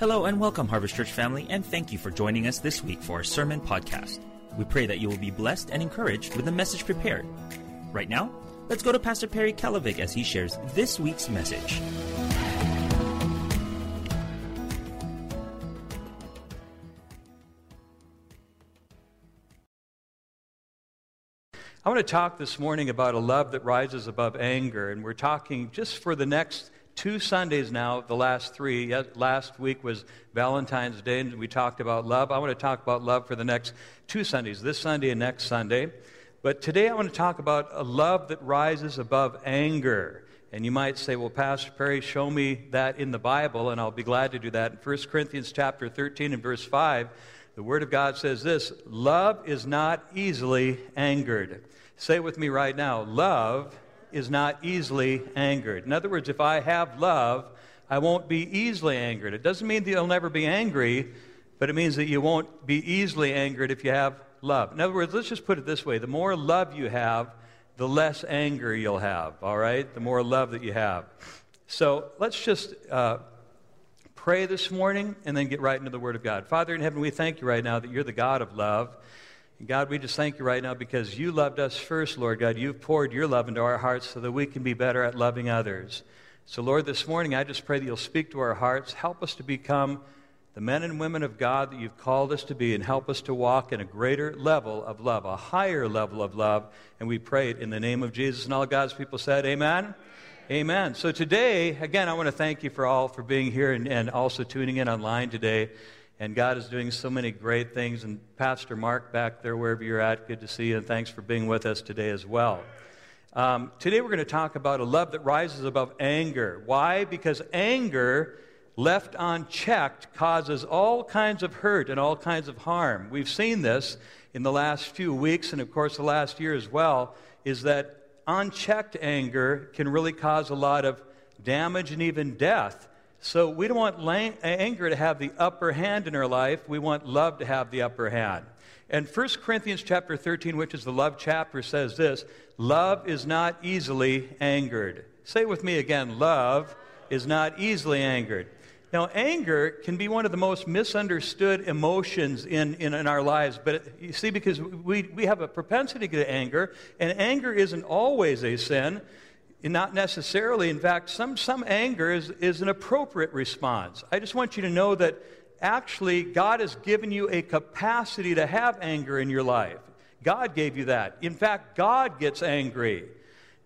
Hello and welcome, Harvest Church family, and thank you for joining us this week for our sermon podcast. We pray that you will be blessed and encouraged with the message prepared. Right now, let's go to Pastor Perry Kalavik as he shares this week's message. I want to talk this morning about a love that rises above anger, and we're talking just for the next two Sundays now, the last three. Last week was Valentine's Day, and we talked about love. I want to talk about love for the next two Sundays, this Sunday and next Sunday. But today I want to talk about a love that rises above anger. And you might say, well, Pastor Perry, show me that in the Bible, and I'll be glad to do that. In 1 Corinthians chapter 13 and verse 5, the Word of God says this Love is not easily angered. Say it with me right now love is not easily angered. In other words, if I have love, I won't be easily angered. It doesn't mean that you'll never be angry, but it means that you won't be easily angered if you have love. In other words, let's just put it this way the more love you have, the less anger you'll have, all right? The more love that you have. So let's just uh, pray this morning and then get right into the Word of God. Father in heaven, we thank you right now that you're the God of love. God, we just thank you right now because you loved us first, Lord God. You've poured your love into our hearts so that we can be better at loving others. So, Lord, this morning I just pray that you'll speak to our hearts. Help us to become the men and women of God that you've called us to be and help us to walk in a greater level of love, a higher level of love. And we pray it in the name of Jesus. And all God's people said, Amen. Amen. So today, again, I want to thank you for all for being here and, and also tuning in online today. And God is doing so many great things. And Pastor Mark back there, wherever you're at, good to see you. And thanks for being with us today as well. Um, today, we're going to talk about a love that rises above anger. Why? Because anger, left unchecked, causes all kinds of hurt and all kinds of harm. We've seen this in the last few weeks, and of course, the last year as well, is that unchecked anger can really cause a lot of damage and even death. So we don't want lang- anger to have the upper hand in our life. We want love to have the upper hand. And 1 Corinthians chapter 13, which is the love chapter, says this Love is not easily angered. Say with me again love is not easily angered. Now, anger can be one of the most misunderstood emotions in, in, in, our lives. But you see, because we, we have a propensity to anger, and anger isn't always a sin, not necessarily. In fact, some, some anger is, is an appropriate response. I just want you to know that actually God has given you a capacity to have anger in your life. God gave you that. In fact, God gets angry.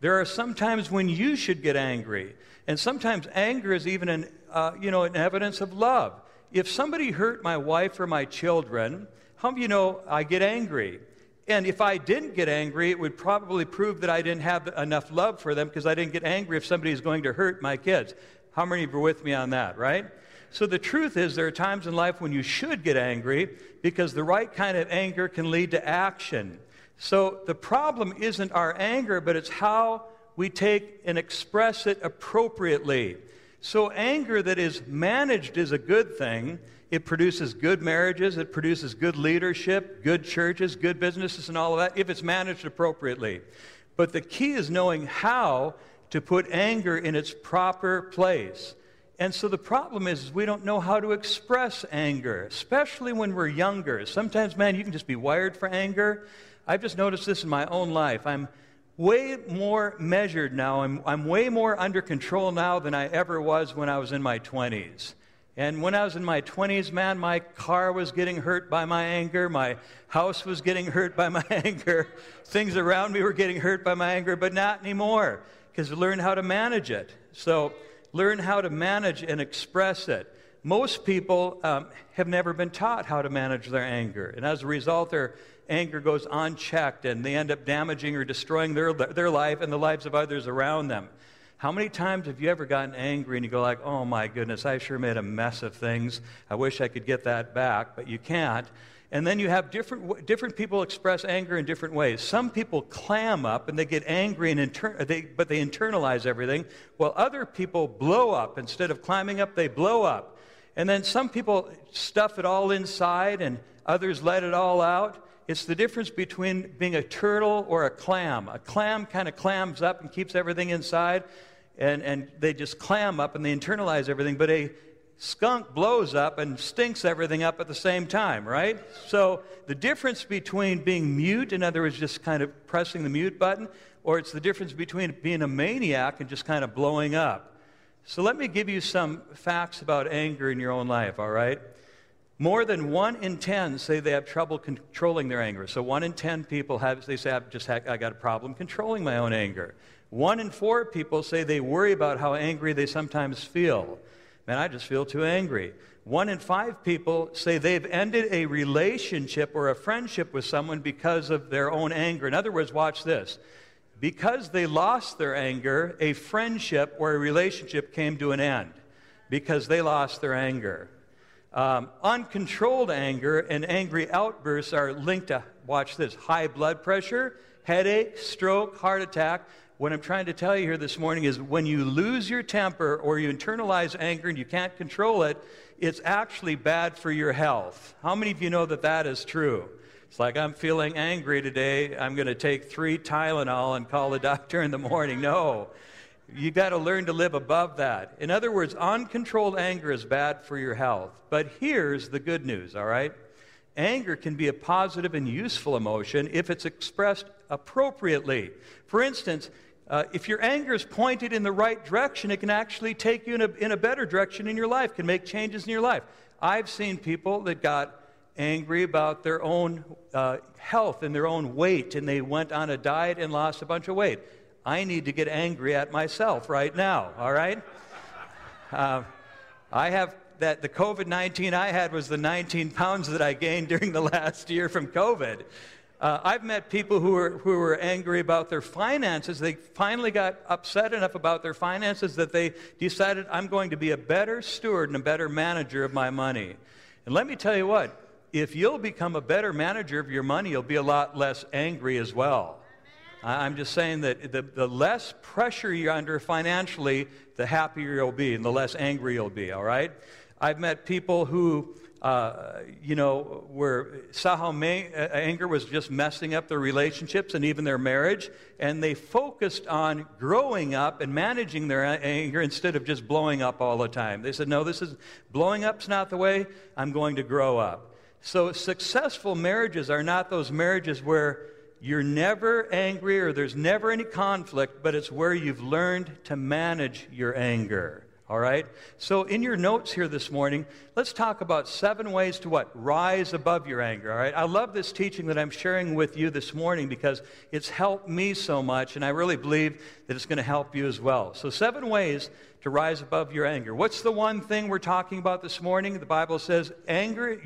There are some times when you should get angry. And sometimes anger is even an, uh, you know, an evidence of love. If somebody hurt my wife or my children, how do you know I get angry? And if I didn't get angry, it would probably prove that I didn't have enough love for them because I didn't get angry if somebody is going to hurt my kids. How many of you are with me on that, right? So the truth is, there are times in life when you should get angry because the right kind of anger can lead to action. So the problem isn't our anger, but it's how we take and express it appropriately. So, anger that is managed is a good thing. It produces good marriages, it produces good leadership, good churches, good businesses, and all of that if it's managed appropriately. But the key is knowing how to put anger in its proper place. And so the problem is, is we don't know how to express anger, especially when we're younger. Sometimes, man, you can just be wired for anger. I've just noticed this in my own life. I'm way more measured now. I'm, I'm way more under control now than I ever was when I was in my 20s. And when I was in my 20s, man, my car was getting hurt by my anger. My house was getting hurt by my anger. Things around me were getting hurt by my anger, but not anymore because I learned how to manage it. So, learn how to manage and express it. Most people um, have never been taught how to manage their anger. And as a result, their anger goes unchecked and they end up damaging or destroying their, their life and the lives of others around them. How many times have you ever gotten angry and you go like, "Oh my goodness, I sure made a mess of things. I wish I could get that back, but you can't." And then you have different different people express anger in different ways. Some people clam up and they get angry and inter- they, but they internalize everything, while other people blow up instead of climbing up, they blow up. And then some people stuff it all inside and others let it all out. It's the difference between being a turtle or a clam. A clam kind of clams up and keeps everything inside, and, and they just clam up and they internalize everything. But a, skunk blows up and stinks everything up at the same time, right? So the difference between being mute, in other words, just kind of pressing the mute button, or it's the difference between being a maniac and just kind of blowing up. So let me give you some facts about anger in your own life, all right? More than one in ten say they have trouble controlling their anger. So one in ten people have, they say, I've just had, I got a problem controlling my own anger. One in four people say they worry about how angry they sometimes feel. Man, I just feel too angry. One in five people say they've ended a relationship or a friendship with someone because of their own anger. In other words, watch this. Because they lost their anger, a friendship or a relationship came to an end because they lost their anger. Um, uncontrolled anger and angry outbursts are linked to, watch this, high blood pressure, headache, stroke, heart attack. What I'm trying to tell you here this morning is when you lose your temper or you internalize anger and you can't control it, it's actually bad for your health. How many of you know that that is true? It's like, I'm feeling angry today. I'm going to take three Tylenol and call the doctor in the morning. No. You've got to learn to live above that. In other words, uncontrolled anger is bad for your health. But here's the good news, all right? Anger can be a positive and useful emotion if it's expressed appropriately. For instance, uh, if your anger is pointed in the right direction, it can actually take you in a, in a better direction in your life, can make changes in your life. I've seen people that got angry about their own uh, health and their own weight, and they went on a diet and lost a bunch of weight. I need to get angry at myself right now, all right? Uh, I have that the COVID 19 I had was the 19 pounds that I gained during the last year from COVID. Uh, I've met people who were, who were angry about their finances. They finally got upset enough about their finances that they decided, I'm going to be a better steward and a better manager of my money. And let me tell you what, if you'll become a better manager of your money, you'll be a lot less angry as well. I'm just saying that the, the less pressure you're under financially, the happier you'll be and the less angry you'll be, all right? I've met people who uh, you know, where may, uh, anger was just messing up their relationships and even their marriage, and they focused on growing up and managing their anger instead of just blowing up all the time. They said, "No, this is blowing up's not the way. I'm going to grow up." So successful marriages are not those marriages where you're never angry or there's never any conflict, but it's where you've learned to manage your anger. All right? So, in your notes here this morning, let's talk about seven ways to what? Rise above your anger. All right? I love this teaching that I'm sharing with you this morning because it's helped me so much, and I really believe that it's going to help you as well. So, seven ways to rise above your anger. What's the one thing we're talking about this morning? The Bible says anger,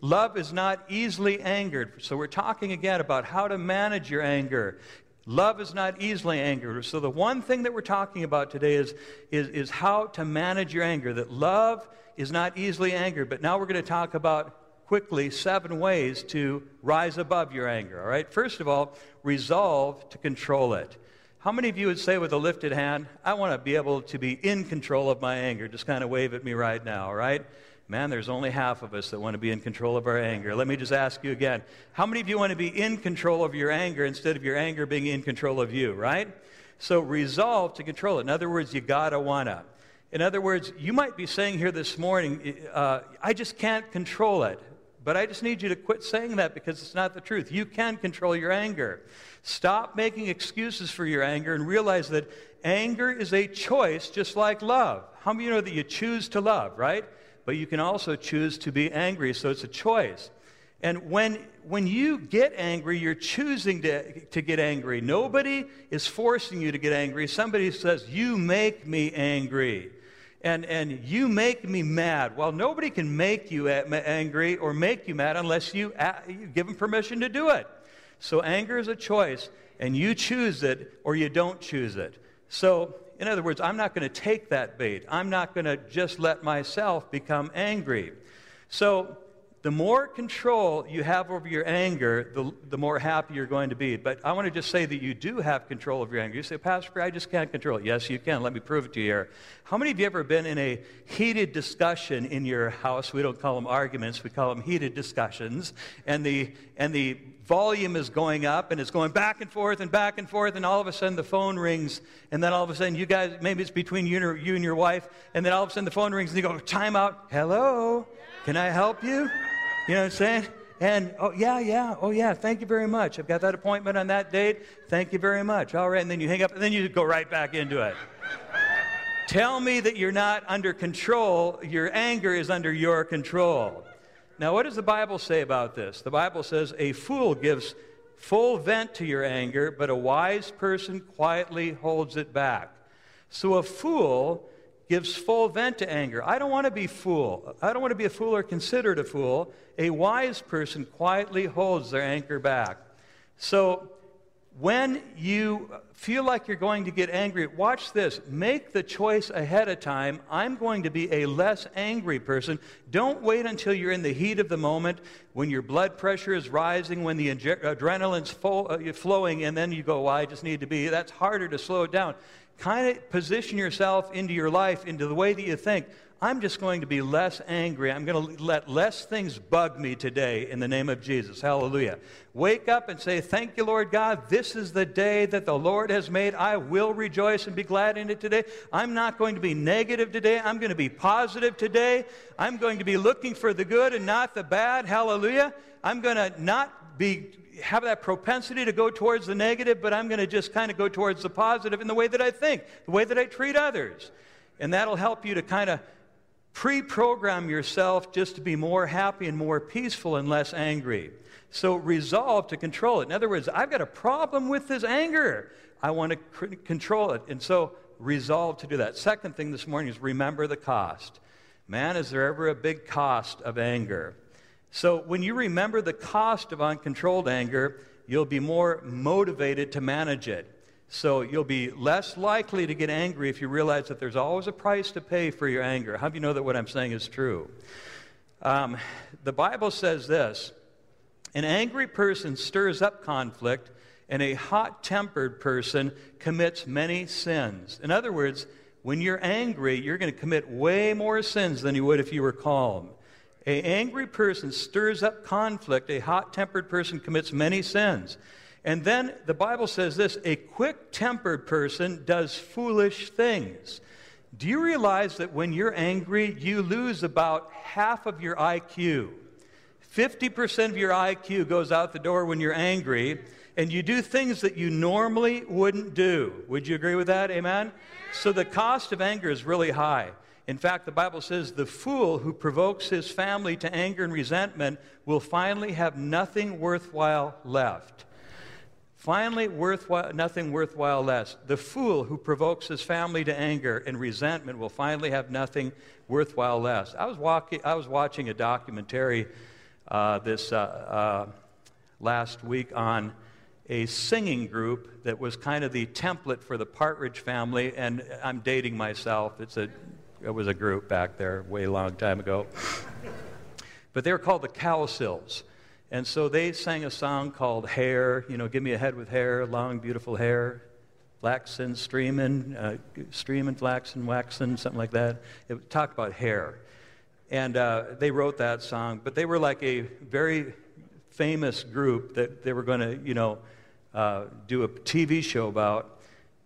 love is not easily angered. So, we're talking again about how to manage your anger. Love is not easily angered. So, the one thing that we're talking about today is, is, is how to manage your anger. That love is not easily angered. But now we're going to talk about quickly seven ways to rise above your anger. All right? First of all, resolve to control it. How many of you would say with a lifted hand, I want to be able to be in control of my anger? Just kind of wave at me right now, all right? Man, there's only half of us that want to be in control of our anger. Let me just ask you again. How many of you want to be in control of your anger instead of your anger being in control of you, right? So resolve to control it. In other words, you gotta wanna. In other words, you might be saying here this morning, uh, I just can't control it. But I just need you to quit saying that because it's not the truth. You can control your anger. Stop making excuses for your anger and realize that anger is a choice just like love. How many of you know that you choose to love, right? But you can also choose to be angry, so it's a choice. And when, when you get angry, you're choosing to, to get angry. Nobody is forcing you to get angry. Somebody says, You make me angry. And, and you make me mad. Well, nobody can make you uh, angry or make you mad unless you, uh, you give them permission to do it. So anger is a choice, and you choose it or you don't choose it. So in other words, I'm not going to take that bait. I'm not going to just let myself become angry. So the more control you have over your anger, the, the more happy you're going to be. But I want to just say that you do have control of your anger. You say, Pastor, I just can't control it. Yes, you can. Let me prove it to you here. How many of you ever been in a heated discussion in your house? We don't call them arguments, we call them heated discussions. And the, and the volume is going up and it's going back and forth and back and forth, and all of a sudden the phone rings, and then all of a sudden you guys, maybe it's between you and, you and your wife, and then all of a sudden the phone rings and you go, time out, hello, can I help you? You know what I'm saying? And, oh, yeah, yeah, oh, yeah, thank you very much. I've got that appointment on that date. Thank you very much. All right, and then you hang up, and then you go right back into it. Tell me that you're not under control. Your anger is under your control. Now, what does the Bible say about this? The Bible says a fool gives full vent to your anger, but a wise person quietly holds it back. So a fool gives full vent to anger. I don't want to be fool. I don't want to be a fool or considered a fool. A wise person quietly holds their anger back. So when you feel like you're going to get angry, watch this. Make the choice ahead of time. I'm going to be a less angry person. Don't wait until you're in the heat of the moment, when your blood pressure is rising, when the adrenaline's full, uh, flowing, and then you go, well, I just need to be. That's harder to slow it down kind of position yourself into your life, into the way that you think. I'm just going to be less angry. I'm going to let less things bug me today in the name of Jesus. Hallelujah. Wake up and say, Thank you, Lord God. This is the day that the Lord has made. I will rejoice and be glad in it today. I'm not going to be negative today. I'm going to be positive today. I'm going to be looking for the good and not the bad. Hallelujah. I'm going to not be have that propensity to go towards the negative, but I'm going to just kind of go towards the positive in the way that I think, the way that I treat others. And that'll help you to kind of pre program yourself just to be more happy and more peaceful and less angry. So resolve to control it. In other words, I've got a problem with this anger. I want to c- control it. And so resolve to do that. Second thing this morning is remember the cost. Man, is there ever a big cost of anger? So when you remember the cost of uncontrolled anger, you'll be more motivated to manage it. So you'll be less likely to get angry if you realize that there's always a price to pay for your anger. How do you know that what I'm saying is true? Um, the Bible says this An angry person stirs up conflict, and a hot tempered person commits many sins. In other words, when you're angry, you're going to commit way more sins than you would if you were calm. A angry person stirs up conflict. A hot tempered person commits many sins. And then the Bible says this a quick tempered person does foolish things. Do you realize that when you're angry, you lose about half of your IQ? 50% of your IQ goes out the door when you're angry, and you do things that you normally wouldn't do. Would you agree with that? Amen? So the cost of anger is really high. In fact, the Bible says the fool who provokes his family to anger and resentment will finally have nothing worthwhile left. Finally, worthwhile, nothing worthwhile less. The fool who provokes his family to anger and resentment will finally have nothing worthwhile less. I was, walking, I was watching a documentary uh, this uh, uh, last week on a singing group that was kind of the template for the Partridge family, and I'm dating myself. It's a it was a group back there way long time ago. but they were called the Cowsills. And so they sang a song called Hair, you know, give me a head with hair, long, beautiful hair, flaxen, streaming, uh, streaming, flaxen, waxen, something like that. It talked about hair. And uh, they wrote that song, but they were like a very famous group that they were going to, you know, uh, do a TV show about.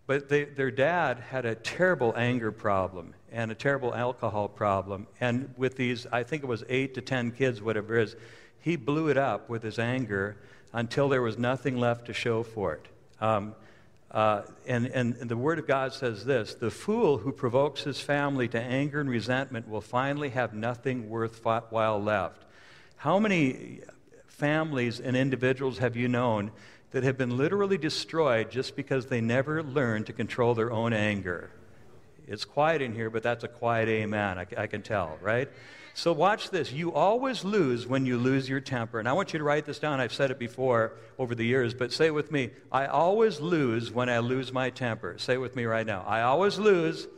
But they, their dad had a terrible anger problem and a terrible alcohol problem. And with these, I think it was eight to ten kids, whatever it is, he blew it up with his anger until there was nothing left to show for it. Um, uh, and, and, and, the Word of God says this The fool who provokes his family to anger and resentment will finally have nothing worthwhile left. How many families and individuals have you known that have been literally destroyed just because they never learned to control their own anger? It's quiet in here, but that's a quiet amen. I, I can tell, right? So watch this. You always lose when you lose your temper. And I want you to write this down. I've said it before over the years, but say it with me. I always lose when I lose my temper. Say it with me right now. I always lose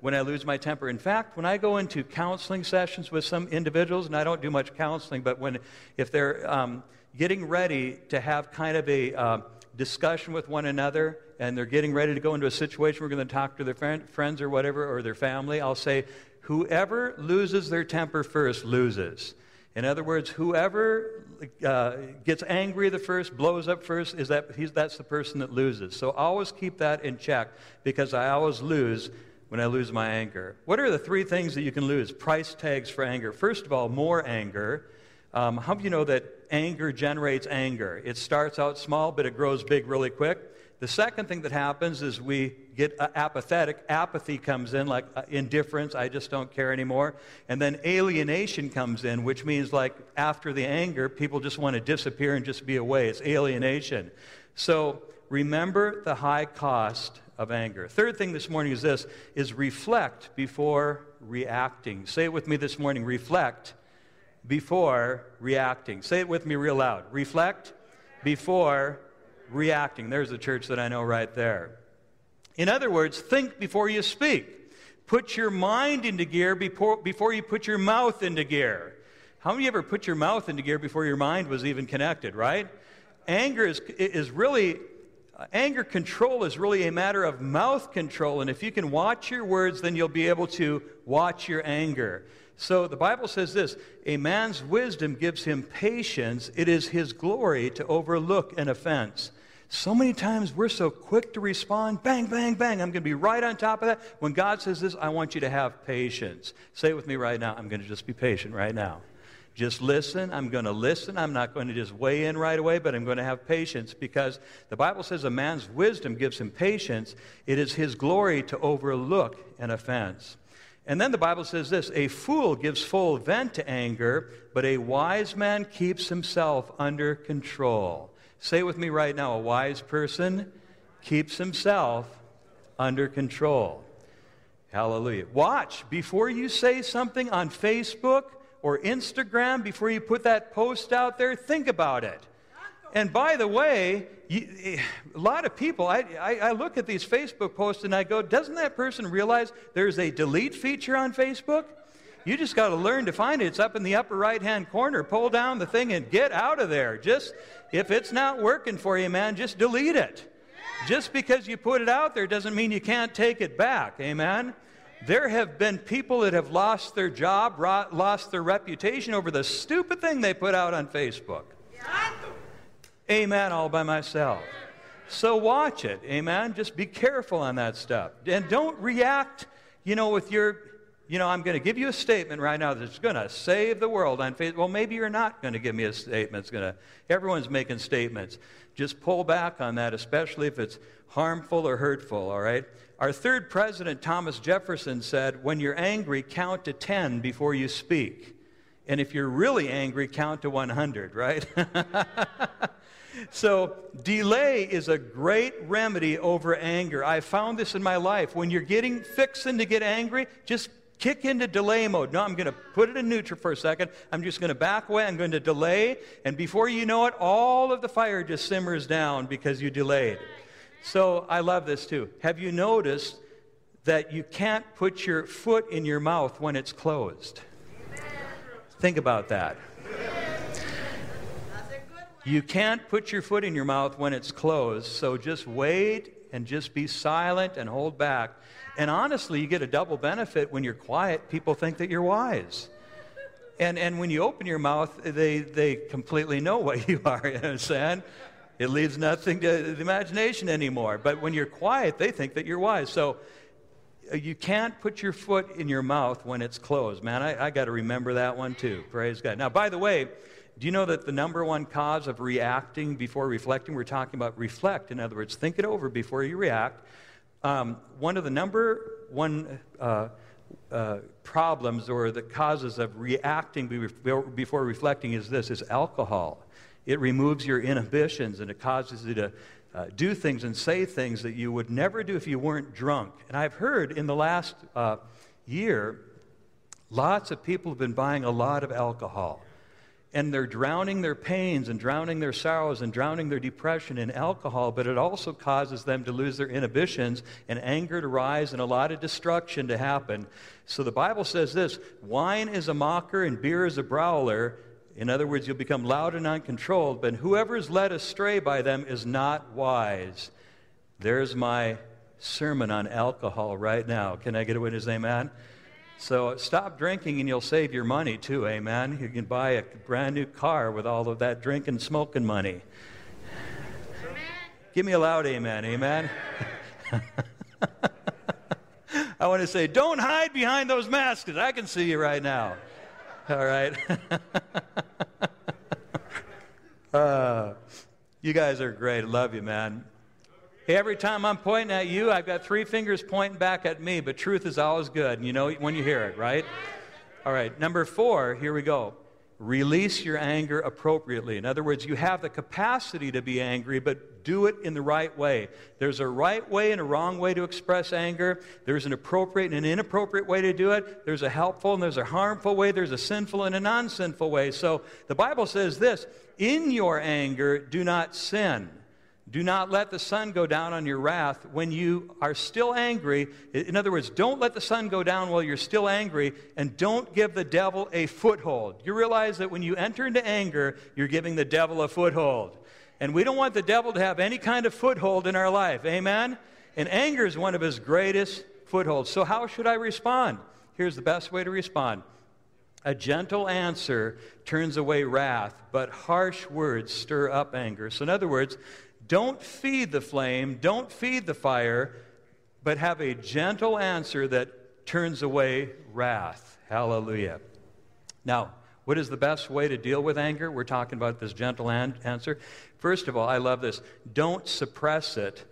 when I lose my temper. In fact, when I go into counseling sessions with some individuals, and I don't do much counseling, but when if they're um, getting ready to have kind of a uh, discussion with one another, and they're getting ready to go into a situation where we're going to talk to their friend, friends or whatever, or their family, I'll say, whoever loses their temper first loses. In other words, whoever uh, gets angry the first, blows up first, is that he's, that's the person that loses. So always keep that in check because I always lose when I lose my anger. What are the three things that you can lose? Price tags for anger. First of all, more anger. Um, how do you know that anger generates anger? It starts out small, but it grows big really quick. The second thing that happens is we get apathetic. Apathy comes in, like uh, indifference, I just don't care anymore. And then alienation comes in, which means like after the anger, people just want to disappear and just be away. It's alienation. So remember the high cost of anger. Third thing this morning is this is reflect before reacting. Say it with me this morning, reflect before reacting. Say it with me real loud. Reflect before reacting. There's the church that I know right there. In other words, think before you speak. Put your mind into gear before, before you put your mouth into gear. How many of you ever put your mouth into gear before your mind was even connected, right? Anger is, is really anger control is really a matter of mouth control, and if you can watch your words, then you'll be able to watch your anger. So the Bible says this A man's wisdom gives him patience, it is his glory to overlook an offense. So many times we're so quick to respond, bang, bang, bang, I'm going to be right on top of that. When God says this, I want you to have patience. Say it with me right now. I'm going to just be patient right now. Just listen. I'm going to listen. I'm not going to just weigh in right away, but I'm going to have patience because the Bible says a man's wisdom gives him patience. It is his glory to overlook an offense. And then the Bible says this a fool gives full vent to anger, but a wise man keeps himself under control. Say with me right now a wise person keeps himself under control. Hallelujah. Watch before you say something on Facebook or Instagram before you put that post out there, think about it. And by the way, you, eh, a lot of people, I, I, I, look at these Facebook posts and I go, doesn't that person realize there's a delete feature on Facebook? You just got to learn to find it. It's up in the upper right hand corner. Pull down the thing and get out of there. Just, if it's not working for you, man, just delete it. Just because you put it out there doesn't mean you can't take it back. Amen? There have been people that have lost their job, lost their reputation over the stupid thing they put out on Facebook. Amen, all by myself. So watch it. Amen. Just be careful on that stuff. And don't react, you know, with your, you know, I'm going to give you a statement right now that's going to save the world on Facebook. Well, maybe you're not going to give me a statement. It's going to, everyone's making statements. Just pull back on that, especially if it's harmful or hurtful, all right? Our third president, Thomas Jefferson, said, When you're angry, count to 10 before you speak. And if you're really angry, count to 100, right? so, delay is a great remedy over anger. I found this in my life. When you're getting fixing to get angry, just kick into delay mode. No, I'm going to put it in neutral for a second. I'm just going to back away. I'm going to delay. And before you know it, all of the fire just simmers down because you delayed. So I love this too. Have you noticed that you can't put your foot in your mouth when it's closed? Think about that. You can't put your foot in your mouth when it's closed, so just wait and just be silent and hold back. And honestly, you get a double benefit when you're quiet. People think that you're wise. And, and when you open your mouth, they, they completely know what you are, you understand? It leaves nothing to the imagination anymore. But when you're quiet, they think that you're wise. So uh, you can't put your foot in your mouth when it's closed. Man, I, I got to remember that one too. Praise God. Now, by the way, do you know that the number one cause of reacting before reflecting, we're talking about reflect. In other words, think it over before you react. Um, one of the number one uh, uh, problems or the causes of reacting before reflecting is this, is alcohol. It removes your inhibitions and it causes you to uh, do things and say things that you would never do if you weren't drunk. And I've heard in the last uh, year, lots of people have been buying a lot of alcohol. And they're drowning their pains and drowning their sorrows and drowning their depression in alcohol, but it also causes them to lose their inhibitions and anger to rise and a lot of destruction to happen. So the Bible says this wine is a mocker and beer is a brawler. In other words, you'll become loud and uncontrolled, but whoever is led astray by them is not wise. There's my sermon on alcohol right now. Can I get a witness? Amen. So stop drinking and you'll save your money too, amen? You can buy a brand new car with all of that drinking, smoking money. Amen. Give me a loud amen, amen? I want to say, don't hide behind those masks because I can see you right now. All right? uh, you guys are great. Love you, man. Every time I'm pointing at you, I've got three fingers pointing back at me, but truth is always good. And you know when you hear it, right? All right, number four, here we go. Release your anger appropriately. In other words, you have the capacity to be angry, but do it in the right way. There's a right way and a wrong way to express anger. There's an appropriate and an inappropriate way to do it. There's a helpful and there's a harmful way. There's a sinful and a non sinful way. So the Bible says this In your anger, do not sin. Do not let the sun go down on your wrath when you are still angry. In other words, don't let the sun go down while you're still angry, and don't give the devil a foothold. You realize that when you enter into anger, you're giving the devil a foothold. And we don't want the devil to have any kind of foothold in our life. Amen? And anger is one of his greatest footholds. So, how should I respond? Here's the best way to respond. A gentle answer turns away wrath, but harsh words stir up anger. So, in other words, don't feed the flame, don't feed the fire, but have a gentle answer that turns away wrath. Hallelujah. Now, what is the best way to deal with anger? We're talking about this gentle an- answer. First of all, I love this. Don't suppress it.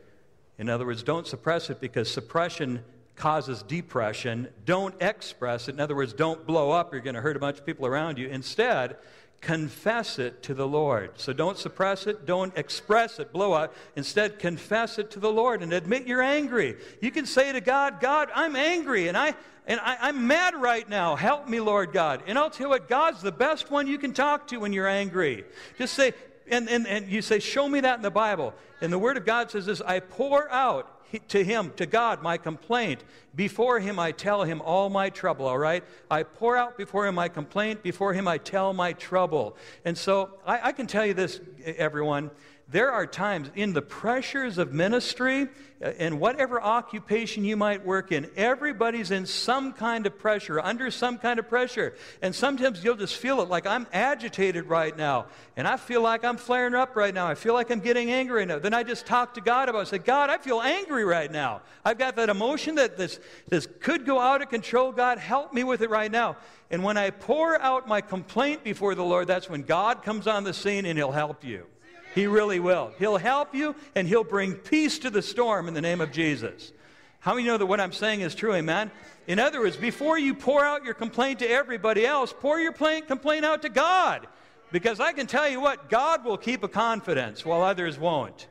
In other words, don't suppress it because suppression causes depression. Don't express it. In other words, don't blow up. You're going to hurt a bunch of people around you. Instead, confess it to the Lord. So don't suppress it, don't express it, blow out. Instead, confess it to the Lord and admit you're angry. You can say to God, God, I'm angry and I and I, am mad right now. Help me, Lord God. And I'll tell you what, God's the best one you can talk to when you're angry. Just say, and, and, and you say, Show me that in the Bible. And the Word of God says this I pour out to Him, to God, my complaint. Before Him, I tell Him all my trouble, all right? I pour out before Him my complaint. Before Him, I tell my trouble. And so I, I can tell you this, everyone there are times in the pressures of ministry and uh, whatever occupation you might work in, everybody's in some kind of pressure, under some kind of pressure. And sometimes you'll just feel it like I'm agitated right now. And I feel like I'm flaring up right now. I feel like I'm getting angry right now. Then I just talk to God about it. I say, God, I feel angry right now. I've got that emotion that this, this could go out of control. God, help me with it right now. And when I pour out my complaint before the Lord, that's when God comes on the scene and He'll help you. He really will. He'll help you and he'll bring peace to the storm in the name of Jesus. How many know that what I'm saying is true? Amen. In other words, before you pour out your complaint to everybody else, pour your complaint out to God. Because I can tell you what, God will keep a confidence while others won't.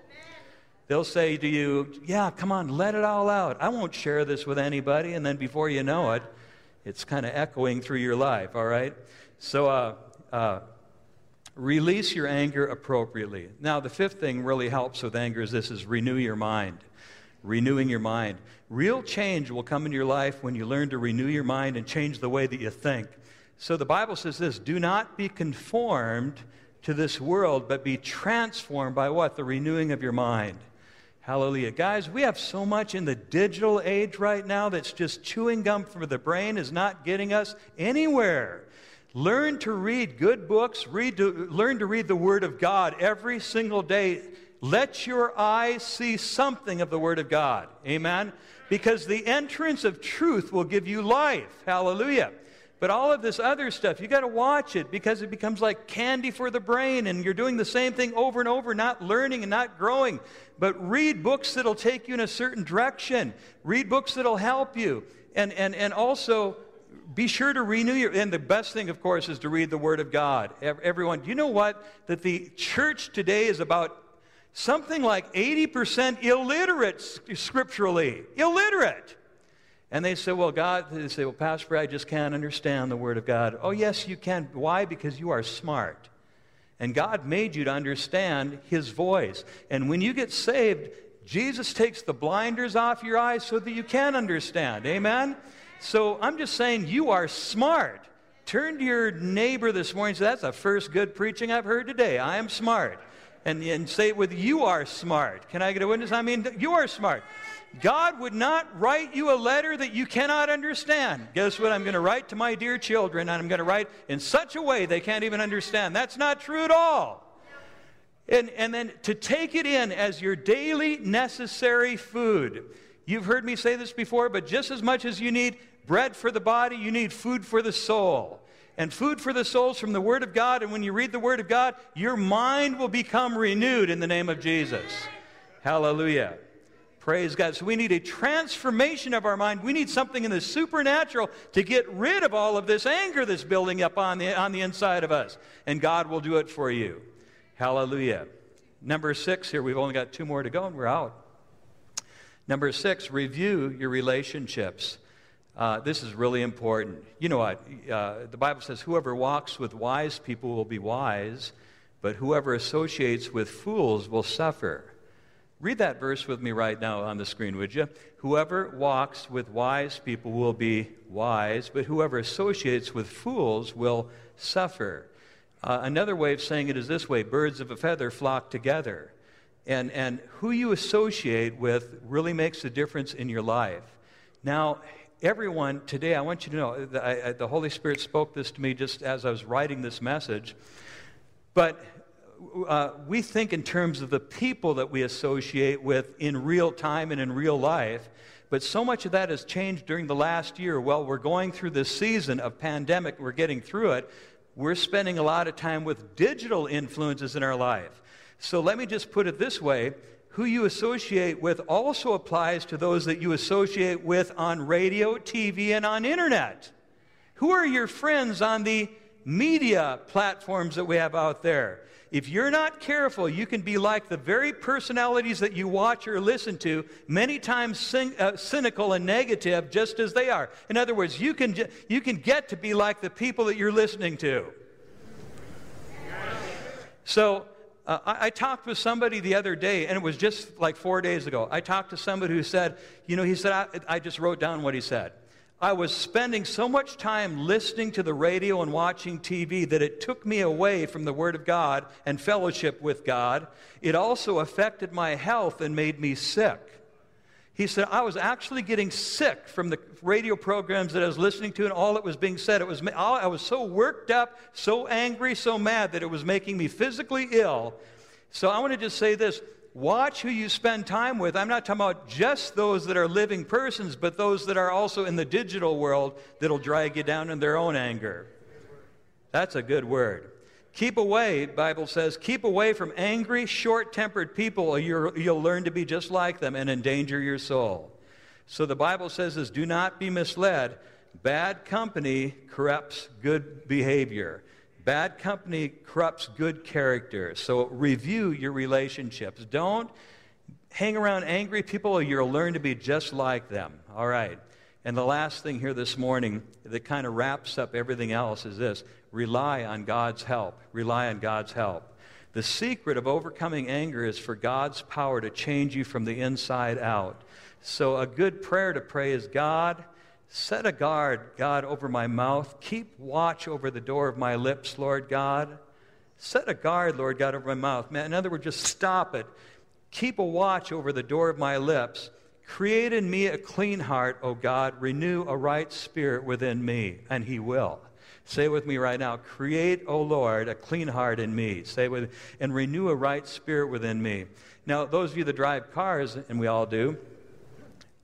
They'll say to you, Yeah, come on, let it all out. I won't share this with anybody. And then before you know it, it's kind of echoing through your life, all right? So, uh, uh, Release your anger appropriately. Now, the fifth thing really helps with anger is this is renew your mind. Renewing your mind. Real change will come in your life when you learn to renew your mind and change the way that you think. So the Bible says this do not be conformed to this world, but be transformed by what? The renewing of your mind. Hallelujah. Guys, we have so much in the digital age right now that's just chewing gum for the brain, is not getting us anywhere. Learn to read good books, read to, learn to read the Word of God every single day. Let your eyes see something of the Word of God. Amen? Because the entrance of truth will give you life. Hallelujah. But all of this other stuff, you got to watch it because it becomes like candy for the brain, and you're doing the same thing over and over, not learning and not growing. But read books that'll take you in a certain direction. Read books that'll help you. And, and, and also, be sure to renew your and the best thing of course is to read the word of god everyone do you know what that the church today is about something like 80% illiterate scripturally illiterate And they say, Well, God, they say, Well, Pastor, I just can't understand the Word of God. Oh, yes, you can. Why? Because you are smart. And God made you to understand His voice. And when you get saved, Jesus takes the blinders off your eyes so that you can understand. Amen? So I'm just saying, you are smart. Turn to your neighbor this morning say, That's the first good preaching I've heard today. I am smart. And, and say it with, You are smart. Can I get a witness? I mean, you are smart. God would not write you a letter that you cannot understand. Guess what? I'm going to write to my dear children, and I'm going to write in such a way they can't even understand. That's not true at all. And, and then to take it in as your daily necessary food. You've heard me say this before, but just as much as you need bread for the body, you need food for the soul. And food for the soul is from the Word of God. And when you read the Word of God, your mind will become renewed in the name of Jesus. Hallelujah. Praise God. So we need a transformation of our mind. We need something in the supernatural to get rid of all of this anger that's building up on the, on the inside of us. And God will do it for you. Hallelujah. Number six here, we've only got two more to go and we're out. Number six, review your relationships. Uh, this is really important. You know what? Uh, the Bible says, whoever walks with wise people will be wise, but whoever associates with fools will suffer. Read that verse with me right now on the screen, would you? Whoever walks with wise people will be wise, but whoever associates with fools will suffer. Uh, another way of saying it is this way birds of a feather flock together. And, and who you associate with really makes a difference in your life. Now, everyone, today, I want you to know that I, I, the Holy Spirit spoke this to me just as I was writing this message. But uh, we think in terms of the people that we associate with in real time and in real life. But so much of that has changed during the last year. Well, we're going through this season of pandemic, we're getting through it. We're spending a lot of time with digital influences in our life. So let me just put it this way who you associate with also applies to those that you associate with on radio, TV, and on internet. Who are your friends on the media platforms that we have out there? if you're not careful, you can be like the very personalities that you watch or listen to, many times cyn- uh, cynical and negative, just as they are. In other words, you can, ju- you can get to be like the people that you're listening to. So, uh, I, I, talked with somebody the other day, and it was just like four days ago. I talked to somebody who said, You know, he said, I, I just wrote down what he said. I was spending so much time listening to the radio and watching TV that it took me away from the Word of God and fellowship with God. It also affected my health and made me sick. He said, I was actually getting sick from the radio programs that I was listening to and all that was being said. It was, I was so worked up, so angry, so mad that it was making me physically ill. So I want to just say this watch who you spend time with. I'm not talking about just those that are living persons, but those that are also in the digital world that'll drag you down in their own anger. That's a good word. Keep away, Bible says, keep away from angry, short-tempered people or you'll learn to be just like them and endanger your soul. So the Bible says is do not be misled. Bad company corrupts good behavior. Bad company corrupts good character. So review your relationships. Don't hang around angry people or you'll learn to be just like them. All right. And the last thing here this morning that kind of wraps up everything else is this rely on God's help. Rely on God's help. The secret of overcoming anger is for God's power to change you from the inside out. So, a good prayer to pray is God, Set a guard, God, over my mouth. Keep watch over the door of my lips, Lord God. Set a guard, Lord God, over my mouth. In other words, just stop it. Keep a watch over the door of my lips. Create in me a clean heart, O God. Renew a right spirit within me, and He will. Say with me right now Create, O Lord, a clean heart in me. Say with, and renew a right spirit within me. Now, those of you that drive cars, and we all do,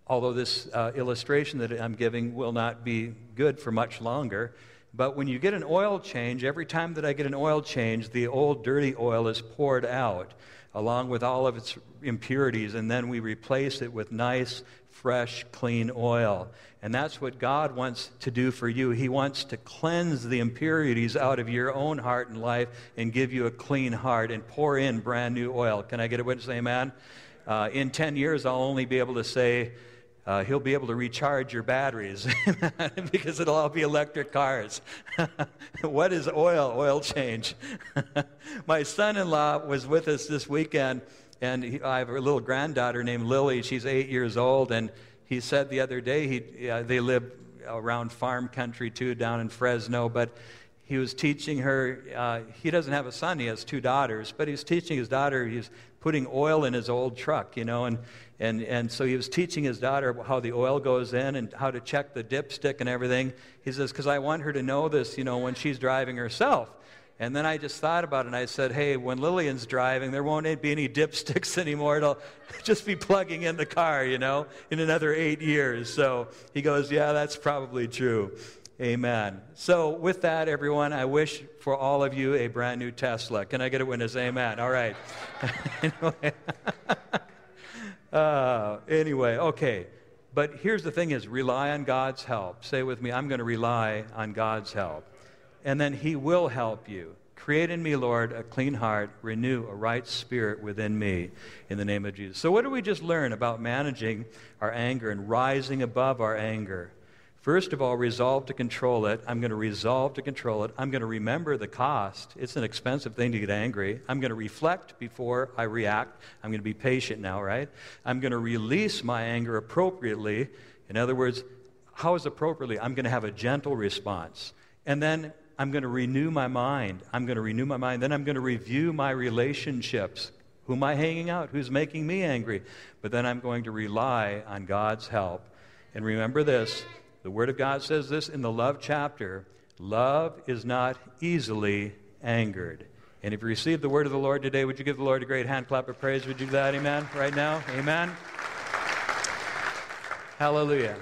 although this uh, illustration that I'm giving will not be good for much longer. But when you get an oil change, every time that I get an oil change, the old dirty oil is poured out along with all of its impurities, and then we replace it with nice, fresh, clean oil. And that's what God wants to do for you. He wants to cleanse the impurities out of your own heart and life and give you a clean heart and pour in brand new oil. Can I get a witness? Amen. Uh, in 10 years, I'll only be able to say, uh, he'll be able to recharge your batteries because it'll all be electric cars. what is oil? Oil change. My son in law was with us this weekend, and he, I have a little granddaughter named Lily. She's eight years old, and he said the other day he, uh, they live around farm country too, down in Fresno, but he was teaching her. Uh, he doesn't have a son; he has two daughters. But he's teaching his daughter. He's putting oil in his old truck, you know, and and and so he was teaching his daughter how the oil goes in and how to check the dipstick and everything. He says, "Because I want her to know this, you know, when she's driving herself." And then I just thought about it and I said, hey, when Lillian's driving, there won't be any dipsticks anymore. It'll just be plugging in the car, you know, in another eight years. So he goes, yeah, that's probably true. Amen. So, with that, everyone, I wish for all of you a brand new Tesla. Can I get a witness? Amen. All right. anyway. uh, anyway, okay. But here's the thing is rely on God's help. Say with me, I'm going to rely on God's help. And then he will help you. Create in me, Lord, a clean heart, renew a right spirit within me in the name of Jesus. So, what did we just learn about managing our anger and rising above our anger? First of all, resolve to control it. I'm going to resolve to control it. I'm going to remember the cost. It's an expensive thing to get angry. I'm going to reflect before I react. I'm going to be patient now, right? I'm going to release my anger appropriately. In other words, how is appropriately? I'm going to have a gentle response. And then I'm going to renew my mind. I'm going to renew my mind. Then I'm going to review my relationships. Who am I hanging out? Who's making me angry? But then I'm going to rely on God's help. And remember this the Word of God says this in the love chapter love is not easily angered. And if you receive the word of the Lord today, would you give the Lord a great hand clap of praise? Would you do that? Amen. Right now? Amen. Hallelujah.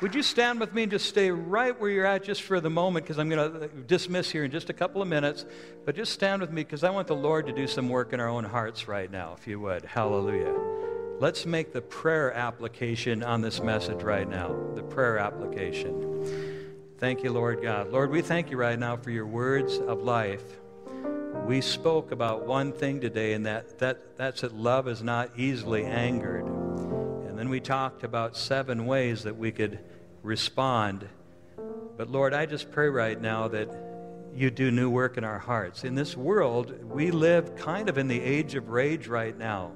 Would you stand with me and just stay right where you're at just for the moment because I'm going to uh, dismiss here in just a couple of minutes. But just stand with me because I want the Lord to do some work in our own hearts right now, if you would. Hallelujah. Let's make the prayer application on this message right now. The prayer application. Thank you, Lord God. Lord, we thank you right now for your words of life. We spoke about one thing today, and that, that, that's that love is not easily angered. And we talked about seven ways that we could respond. But Lord, I just pray right now that you do new work in our hearts. In this world, we live kind of in the age of rage right now.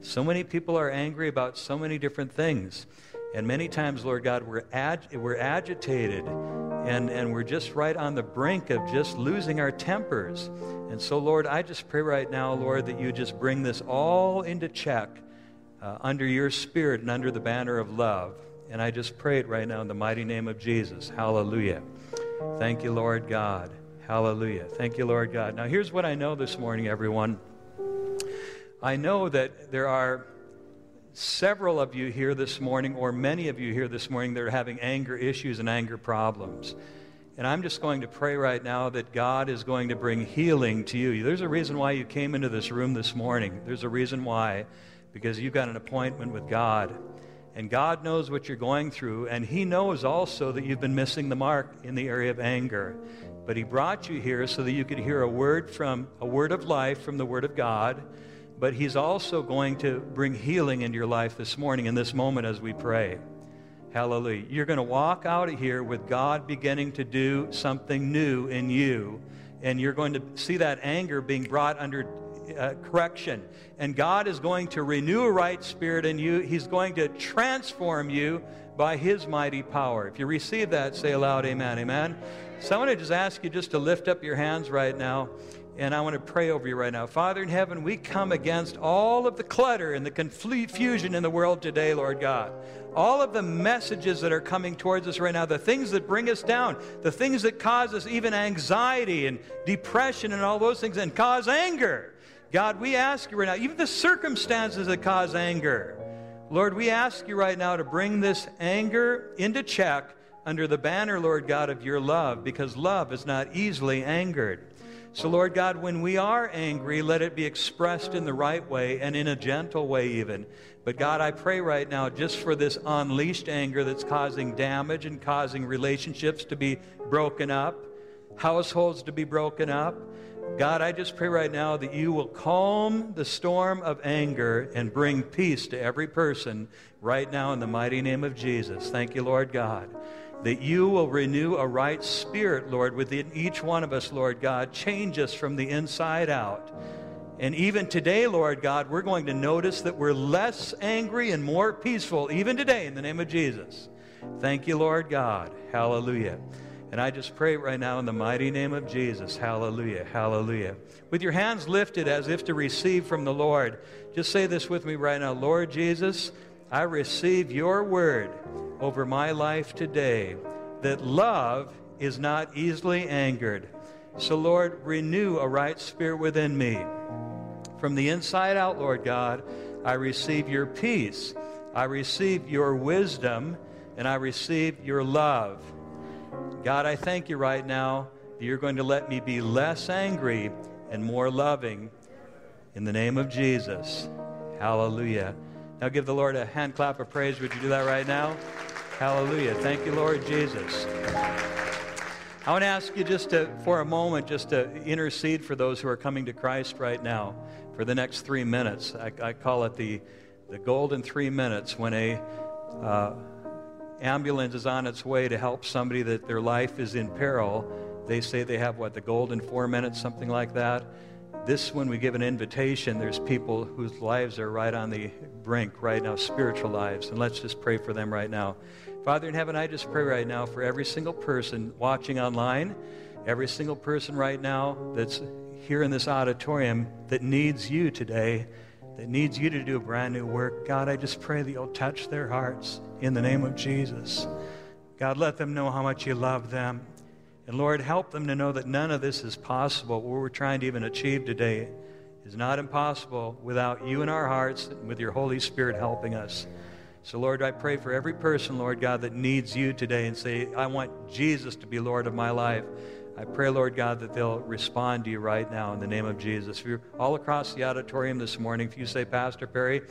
So many people are angry about so many different things. And many times, Lord God, we're, ag- we're agitated and, and we're just right on the brink of just losing our tempers. And so, Lord, I just pray right now, Lord, that you just bring this all into check uh, under your spirit and under the banner of love. And I just pray it right now in the mighty name of Jesus. Hallelujah. Thank you, Lord God. Hallelujah. Thank you, Lord God. Now, here's what I know this morning, everyone. I know that there are several of you here this morning, or many of you here this morning, that are having anger issues and anger problems. And I'm just going to pray right now that God is going to bring healing to you. There's a reason why you came into this room this morning. There's a reason why, because you've got an appointment with God. And God knows what you're going through, and He knows also that you've been missing the mark in the area of anger. But He brought you here so that you could hear a word from a word of life from the Word of God but He's also going to bring healing into your life this morning, in this moment, as we pray. Hallelujah. You're going to walk out of here with God beginning to do something new in you, and you're going to see that anger being brought under uh, correction. And God is going to renew a right spirit in you. He's going to transform you by His mighty power. If you receive that, say aloud, Amen. Amen. So I want to just ask you just to lift up your hands right now. And I want to pray over you right now. Father in heaven, we come against all of the clutter and the confusion in the world today, Lord God. All of the messages that are coming towards us right now, the things that bring us down, the things that cause us even anxiety and depression and all those things and cause anger. God, we ask you right now, even the circumstances that cause anger. Lord, we ask you right now to bring this anger into check under the banner, Lord God, of your love, because love is not easily angered. So, Lord God, when we are angry, let it be expressed in the right way and in a gentle way, even. But God, I pray right now just for this unleashed anger that's causing damage and causing relationships to be broken up. households to be broken up. God, I just pray right now that you will calm the storm of anger and bring peace to every person right now in the mighty name of Jesus. Thank you, Lord God. That you will renew a right spirit, Lord, within each one of us, Lord God. Change us from the inside out. And even today, Lord God, we're going to notice that we're less angry and more peaceful, even today, in the name of Jesus. Thank you, Lord God. Hallelujah. And I just pray right now in the mighty name of Jesus. Hallelujah. Hallelujah. With your hands lifted as if to receive from the Lord, just say this with me right now Lord Jesus, I receive your word over my life today that love is not easily angered. So, Lord, renew a right spirit within me. From the inside out, Lord God, I receive your peace. I receive your wisdom and I receive your love. God, I thank you right now that you're going to let me be less angry and more loving in the name of Jesus. Hallelujah. Now give the Lord a hand clap of praise. Would you do that right now? Hallelujah. Thank you, Lord Jesus. I want to ask you just to, for a moment, just to intercede for those who are coming to Christ right now for the next three minutes. I, I call it the, the golden three minutes when a uh, ambulance is on its way to help somebody that their life is in peril, they say they have what, the golden four minutes, something like that. This, when we give an invitation, there's people whose lives are right on the brink right now, spiritual lives. And let's just pray for them right now. Father in heaven, I just pray right now for every single person watching online, every single person right now that's here in this auditorium that needs you today that needs you to do a brand new work, God, I just pray that you'll touch their hearts in the name of Jesus. God, let them know how much you love them. And Lord, help them to know that none of this is possible. What we're trying to even achieve today is not impossible without you in our hearts and with your Holy Spirit helping us. So, Lord, I pray for every person, Lord God, that needs you today and say, I want Jesus to be Lord of my life. I pray, Lord God, that they'll respond to you right now in the name of Jesus. If you're all across the auditorium this morning, if you say, Pastor Perry,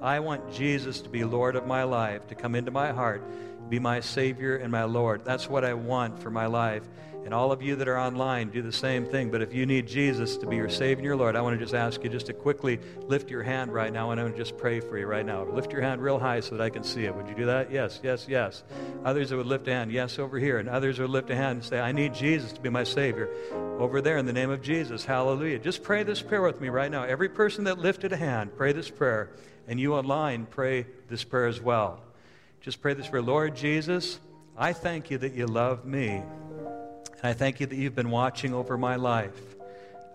I want Jesus to be Lord of my life, to come into my heart, be my Savior and my Lord. That's what I want for my life. And all of you that are online do the same thing. But if you need Jesus to be your Savior and your Lord, I want to just ask you just to quickly lift your hand right now, and I want to just pray for you right now. Lift your hand real high so that I can see it. Would you do that? Yes, yes, yes. Others that would lift a hand, yes, over here. And others would lift a hand and say, I need Jesus to be my Savior. Over there in the name of Jesus. Hallelujah. Just pray this prayer with me right now. Every person that lifted a hand, pray this prayer. And you online, pray this prayer as well. Just pray this prayer Lord Jesus, I thank you that you love me. And I thank you that you've been watching over my life.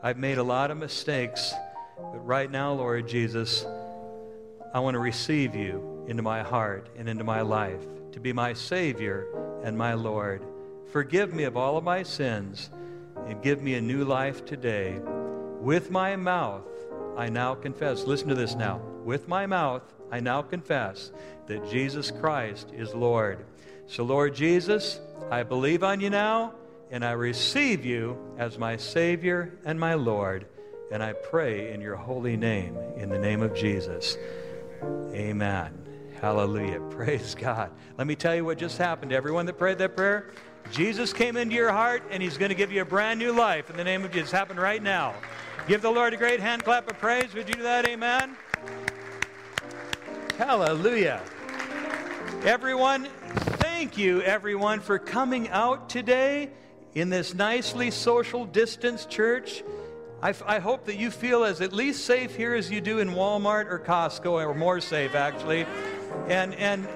I've made a lot of mistakes, but right now, Lord Jesus, I want to receive you into my heart and into my life to be my Savior and my Lord. Forgive me of all of my sins and give me a new life today. With my mouth, I now confess. Listen to this now. With my mouth, I now confess that Jesus Christ is Lord. So, Lord Jesus, I believe on you now and I receive you as my Savior and my Lord. And I pray in your holy name, in the name of Jesus. Amen. Hallelujah. Praise God. Let me tell you what just happened to everyone that prayed that prayer. Jesus came into your heart, and he's going to give you a brand new life in the name of Jesus. Happened right now. Give the Lord a great hand clap of praise. Would you do that? Amen. Hallelujah. Everyone, thank you, everyone, for coming out today in this nicely social distance church. I, I, hope that you feel as at least safe here as you do in Walmart or Costco, or more safe, actually. And, and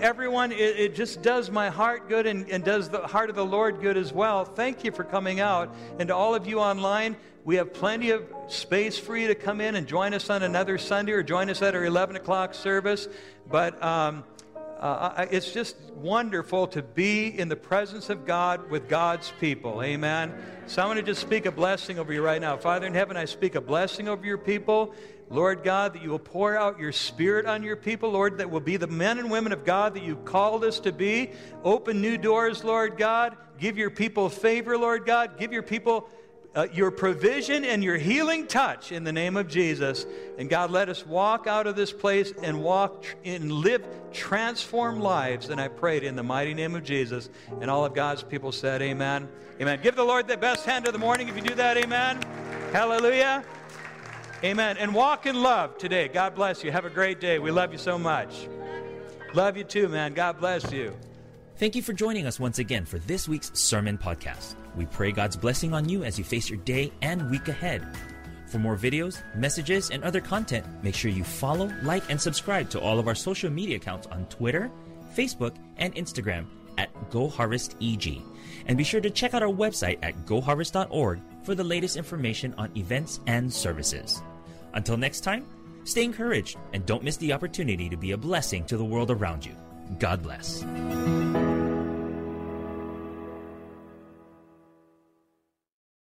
everyone, it, it just does my heart good and, and does the heart of the Lord good as well. Thank you for coming out. And to all of you online, we have plenty of space for you to come in and join us on another Sunday or join us at our 11 o'clock service. But um, uh, it's just wonderful to be in the presence of God with God's people. Amen. So I'm going to just speak a blessing over you right now. Father in heaven, I speak a blessing over your people. Lord God, that you will pour out your spirit on your people, Lord, that will be the men and women of God that you called us to be. Open new doors, Lord God. Give your people favor, Lord God. Give your people uh, your provision and your healing touch in the name of Jesus. And God, let us walk out of this place and walk tr- and live transformed lives. And I prayed in the mighty name of Jesus. And all of God's people said, Amen. Amen. Give the Lord the best hand of the morning if you do that. Amen. Hallelujah. Amen. And walk in love today. God bless you. Have a great day. We love you so much. Love you too, man. God bless you. Thank you for joining us once again for this week's Sermon Podcast. We pray God's blessing on you as you face your day and week ahead. For more videos, messages, and other content, make sure you follow, like, and subscribe to all of our social media accounts on Twitter, Facebook, and Instagram at GoHarvestEG. And be sure to check out our website at goharvest.org for the latest information on events and services. Until next time, stay encouraged and don't miss the opportunity to be a blessing to the world around you. God bless.